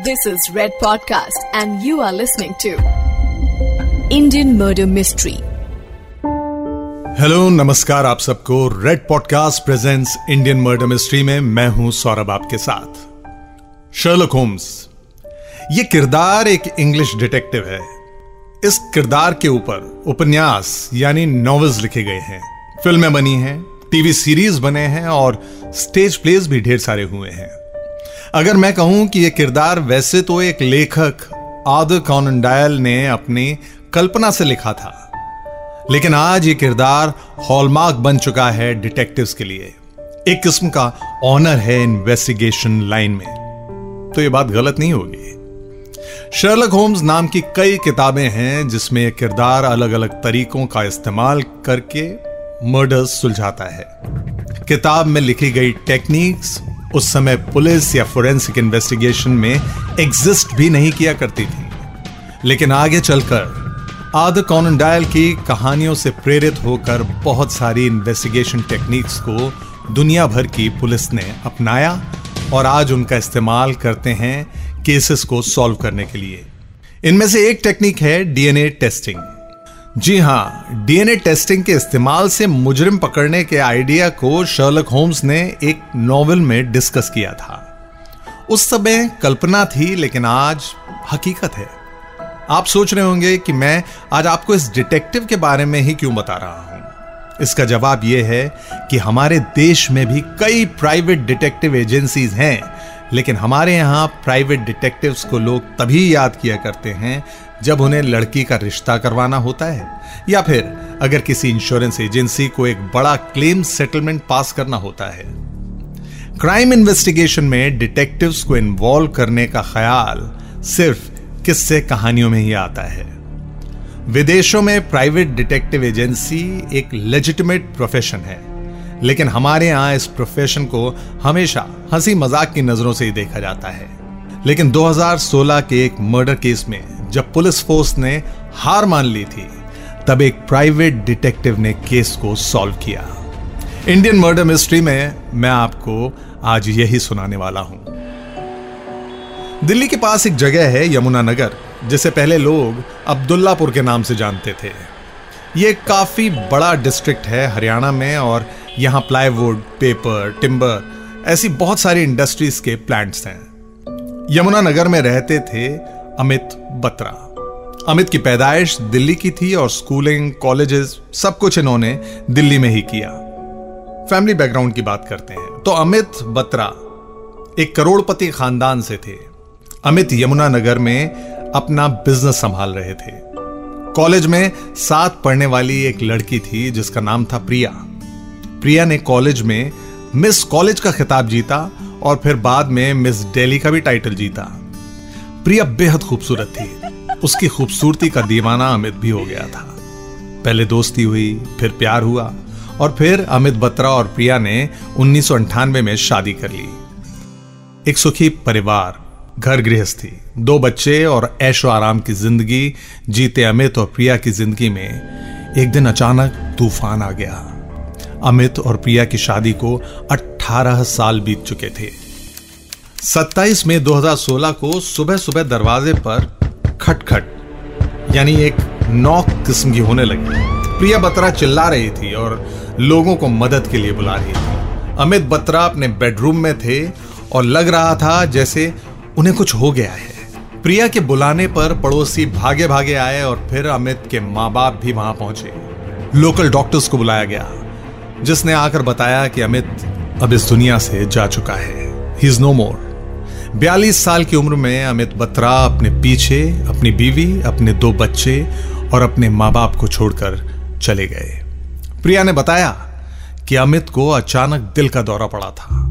This is Red Podcast, and you are listening to Indian Murder Mystery. Hello नमस्कार आप सबको Red podcast presents Indian murder mystery में मैं हूँ सौरभ आपके साथ शर्लक होम्स ये किरदार एक इंग्लिश डिटेक्टिव है इस किरदार के ऊपर उपन्यास यानी नॉवेल्स लिखे गए हैं फ़िल्में बनी हैं टीवी सीरीज़ बने हैं और स्टेज प्लेस भी ढेर सारे हुए हैं अगर मैं कहूँ कि यह किरदार वैसे तो एक लेखक आदर कॉनन डायल ने अपनी कल्पना से लिखा था, लेकिन आज ये किरदार हॉलमार्क बन चुका है डिटेक्टिव्स के लिए। एक किस्म का ऑनर है इन्वेस्टिगेशन लाइन में। तो ये बात गलत नहीं होगी। शर्लक होम्स नाम की कई किताबें हैं जिसमें यह किरदार अलग अलग तरीकों का इस्तेमाल करके मर्डर्स सुलझाता है। किताब में लिखी गई टेक्निक्स उस समय पुलिस या फोरेंसिक इन्वेस्टिगेशन में एग्जिस्ट भी नहीं किया करती थी। लेकिन आगे चलकर, आद कॉनन डायल की कहानियों से प्रेरित होकर बहुत सारी इन्वेस्टिगेशन टेक्निक्स को दुनिया भर की पुलिस ने अपनाया और आज उनका इस्तेमाल करते हैं केसेस को सॉल्व करने के लिए। इनमें से एक टेक्निक है डीएनए टेस्टिंग। जी हाँ डीएनए टेस्टिंग के इस्तेमाल से मुजरिम पकड़ने के आइडिया को शर्लक होम्स ने एक नॉवल में डिस्कस किया था। उस समय कल्पना थी, लेकिन आज हकीकत है। आप सोच रहे होंगे कि मैं आज आपको इस डिटेक्टिव के बारे में ही क्यों बता रहा हूँ? इसका जवाब यह है कि हमारे देश में भी कई प्राइवेट डिटेक्टिव एजेंसीज हैं लेकिन हमारे यहाँ प्राइवेट डिटेक्टिव्स को लोग तभी याद किया करते हैं जब उन्हें लड़की का रिश्ता करवाना होता है। या फिर अगर किसी इंश्योरेंस एजेंसी को एक बड़ा क्लेम सेटलमेंट पास करना होता है। क्राइम इन्वेस्टिगेशन में डिटेक्टिव्स को इन्वॉल्व करने का ख्याल सिर्फ़ किस्से कहानियों में ही आता है। विदेशों में प्राइवेट डिटेक्टिव एजेंसी एक लेजिटिमेट प्रोफेशन है। लेकिन हमारे यहाँ इस प्रोफेशन को हमेशा हँसी मज़ाक की नज़रों से ही देखा जाता है। लेकिन 2016 के एक मर्डर केस में जब पुलिस फोर्स ने हार मान ली थी, तब एक प्राइवेट डिटेक्टिव ने केस को सॉल्व किया। इंडियन मर्डर मिस्ट्री में मैं आपको आज यही सुनाने वाला हूँ। दिल्ली के पास एक जगह है यमुना नगर जिसे पहले लोग अब्दुल्लापुर के नाम से जानते थे। यह काफ़ी बड़ा डिस्ट्रिक्ट है हरियाणा में और यहाँ प्लाईवुड पेपर टिम्बर ऐसी बहुत सारी इंडस्ट्रीज़ के प्लांट्स हैं। यमुना नगर में रहते थे अमित बत्रा। अमित की पैदाइश दिल्ली की थी और स्कूलिंग कॉलेजेस सब कुछ इन्होंने दिल्ली में ही किया। फैमिली बैकग्राउंड की बात करते हैं। तो अमित बत्रा एक करोड़पति खानदान से थे। अमित यमुना नगर में अपना बिज़नेस संभाल रहे थे। कॉलेज में साथ पढ़ने वाली एक लड़की थी, जिसका नाम था प्रिया। प्रिया ने कॉलेज में मिस कॉलेज का खिताब जीता और फिर बाद में मिस दिल्ली का भी टाइटल जीता। प्रिया बेहद खूबसूरत थी। उसकी खूबसूरती का दीवाना अमित भी हो गया था। पहले दोस्ती हुई, फिर प्यार हुआ और फिर अमित बत्रा और प्रिया ने उन्नीस में शादी कर ली। एक सुखी परिवार घर गृहस्थी दो बच्चे और ऐशो आराम की ज़िंदगी जीते अमित और प्रिया की ज़िंदगी में एक दिन अचानक तूफ़ान आ गया। अमित और प्रिया की शादी को 18 साल बीत चुके थे। 27 मई 2016 को सुबह सुबह दरवाजे पर खटखट, यानी एक नॉक किस्म की होने लगी। प्रिया बत्रा चिल्ला रही थी और लोगों को मदद के लिए बुला रही थी। अमित बत्रा अपने बेडरूम में थे और लग रहा था जैसे उन्हें कुछ हो गया है। प्रिया के बुलाने पर पड़ोसी भागे भागे आए और फिर अमित के माँ बाप भी वहाँ पहुँचे। लोकल डॉक्टर्स को बुलाया गया, जिसने आकर बताया कि अमित अब इस दुनिया से जा चुका है। ही इज़ नो मोर बयालीस साल की उम्र में अमित बत्रा अपने पीछे, अपनी बीवी, अपने दो बच्चे और अपने माँ बाप को छोड़कर चले गए। प्रिया ने बताया कि अमित को अचानक दिल का दौरा पड़ा था।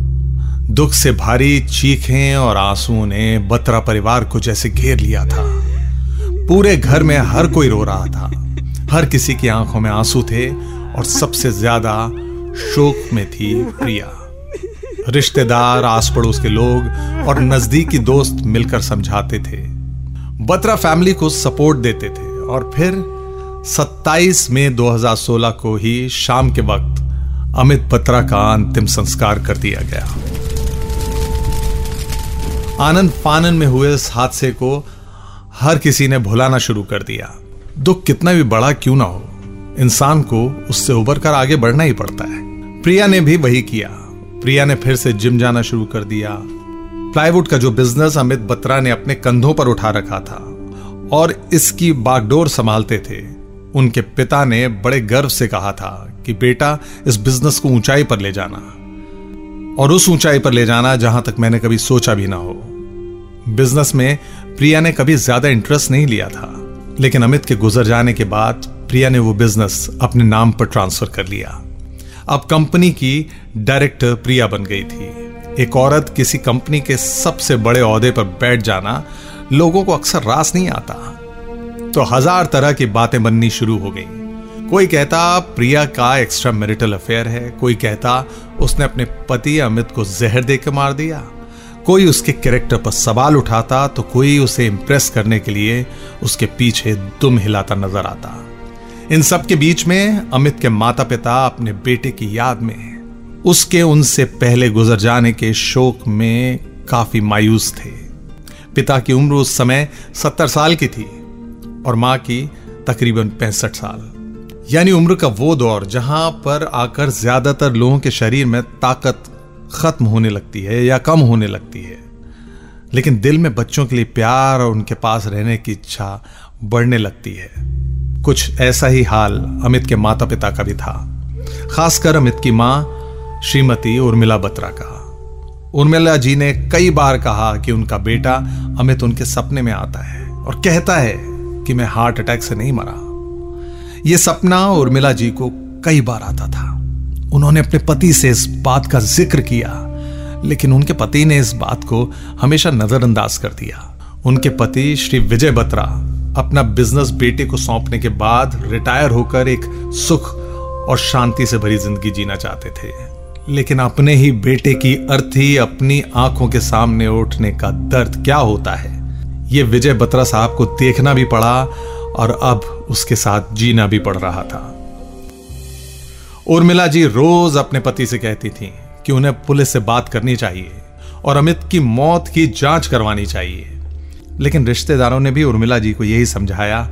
दुख से भारी चीखें और आंसुओं ने बत्रा परिवार को जैसे घेर लिया था। पूरे घर में हर कोई रो रहा था। हर किसी की आँखों में आँसू थे और सबसे ज़्यादा शोक में थी प्रिया। रिश्तेदार आस पड़ोस के लोग और नजदीकी दोस्त मिलकर समझाते थे। बत्रा फैमिली को सपोर्ट देते थे और फिर 27 मई 2016 को ही शाम के वक्त अमित बत्रा का अंतिम संस्कार कर दिया गया। आनंद फानन में हुए इस हादसे को हर किसी ने भुलाना शुरू कर दिया। दुख कितना भी बड़ा क्यों ना हो, इंसान को उससे उबर कर आगे बढ़ना ही पड़ता है। प्रिया ने भी वही किया। प्रिया ने फिर से जिम जाना शुरू कर दिया। प्लाईवुड का जो बिज़नेस अमित बत्रा ने अपने कंधों पर उठा रखा था और इसकी बागडोर संभालते थे, उनके पिता ने बड़े गर्व से कहा था कि बेटा, इस बिज़नेस को ऊंचाई पर ले जाना। और उस ऊंचाई पर ले जाना जहाँ तक मैंने कभी सोचा भी ना हो। बिज़नेस में प्रिया ने कभी ज़्यादा इंटरेस्ट नहीं लिया था। लेकिन अमित के गुजर जाने के बाद प्रिया ने वो बिज़नेस अपने नाम पर ट्रांसफ़र कर लिया। अब कंपनी की डायरेक्टर प्रिया बन गई थी। एक औरत किसी कंपनी के सबसे बड़े औहदे पर बैठ जाना लोगों को अक्सर रास नहीं आता। तो हज़ार तरह की बातें बननी शुरू हो गई। कोई कहता, प्रिया का एक्स्ट्रा मैरिटल अफेयर है। कोई कहता, उसने अपने पति अमित को जहर देकर मार दिया। कोई उसके कैरेक्टर पर सवाल उठाता तो कोई उसे इंप्रेस करने के लिए उसके पीछे दुम हिलाता नज़र आता। इन सब के बीच में अमित के माता पिता अपने बेटे की याद में उसके उनसे पहले गुजर जाने के शोक में काफ़ी मायूस थे। पिता की उम्र उस समय सत्तर साल की थी और माँ की तकरीबन पैंसठ साल। यानी उम्र का वो दौर जहाँ पर आकर ज़्यादातर लोगों के शरीर में ताकत खत्म होने लगती है या कम होने लगती है। लेकिन दिल में बच्चों के लिए प्यार और उनके पास रहने की इच्छा बढ़ने लगती है। कुछ ऐसा ही हाल अमित के माता पिता का भी था। खासकर अमित की माँ, श्रीमती उर्मिला बत्रा का। उर्मिला जी ने कई बार कहा कि उनका बेटा अमित उनके सपने में आता है और कहता है कि मैं हार्ट अटैक से नहीं मरा। यह सपना उर्मिला जी को कई बार आता था। उन्होंने अपने पति से इस बात का ज़िक्र किया, लेकिन उनके पति ने इस बात को हमेशा नजरअंदाज कर दिया। उनके पति श्री विजय बत्रा अपना बिज़नेस बेटे को सौंपने के बाद रिटायर होकर एक सुख और शांति से भरी ज़िंदगी जीना चाहते थे। लेकिन अपने ही बेटे की अर्थी अपनी आँखों के सामने उठने का दर्द क्या होता है? ये विजय बत्रा साहब को देखना भी पड़ा और अब उसके साथ जीना भी पड़ रहा था। उर्मिला जी रोज अपने पति से कहती थी कि उन्हें पुलिस से बात करनी चाहिए और अमित की मौत की जाँच करवानी चाहिए। लेकिन रिश्तेदारों ने भी उर्मिला जी को यही समझाया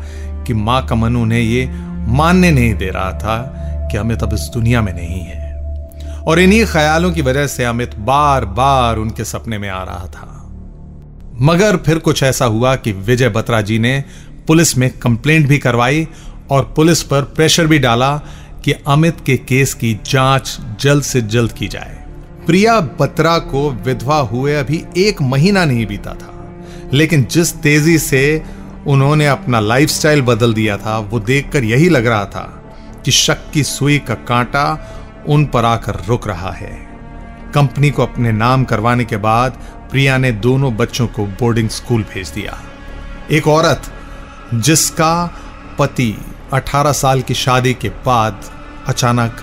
कि माँ का मन उन्हें ये मानने नहीं दे रहा था कि अमित अब इस दुनिया में नहीं है। और इन्हीं ख्यालों की वजह से अमित बार बार उनके सपने में आ रहा था। मगर फिर कुछ ऐसा हुआ कि विजय बत्रा जी ने पुलिस में कंप्लेंट भी करवाई और पुलिस पर प्रेशर भी डाला कि अमित के केस की जाँच जल्द से जल्द की जाए। प्रिया बत्रा को विधवा हुए अभी एक महीना नहीं बीता था, लेकिन जिस तेज़ी से उन्होंने अपना लाइफस्टाइल बदल दिया था, वो देखकर यही लग रहा था कि शक की सुई का कांटा उन पर आकर रुक रहा है। कंपनी को अपने नाम करवाने के बाद प्रिया ने दोनों बच्चों को बोर्डिंग स्कूल भेज दिया। एक औरत जिसका पति 18 साल की शादी के बाद अचानक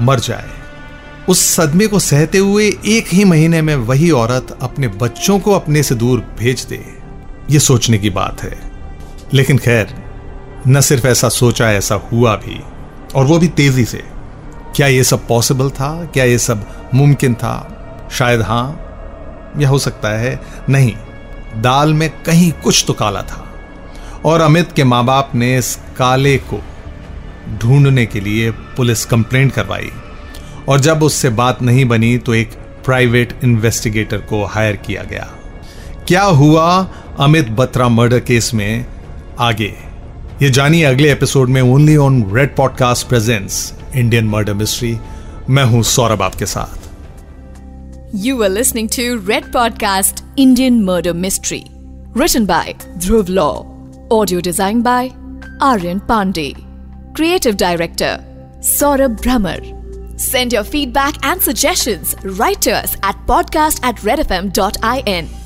मर जाए। उस सदमे को सहते हुए एक ही महीने में वही औरत अपने बच्चों को अपने से दूर भेज दे। ये सोचने की बात है। लेकिन खैर, न सिर्फ़ ऐसा सोचा, ऐसा हुआ भी। और वो भी तेज़ी से। क्या ये सब पॉसिबल था? क्या ये सब मुमकिन था? शायद हाँ, या हो सकता है नहीं। दाल में कहीं कुछ तो काला था। और अमित के माँ बाप ने इस काले को ढूँढने के लिए पुलिस कंप्लेंट करवाई। और जब उससे बात नहीं बनी तो एक प्राइवेट इन्वेस्टिगेटर को हायर किया गया। क्या हुआ अमित बत्रा मर्डर केस में आगे? ये जानिए अगले एपिसोड में only on Red podcast presents Indian murder mystery मैं हूँ सौरभ आपके साथ। You are listening to Red podcast Indian murder mystery Written by Dhruv Law. Audio designed by Aryan Pandey. Creative Director Saurabh Brahmer. Send your feedback and suggestions right to us at podcast at redfm.in.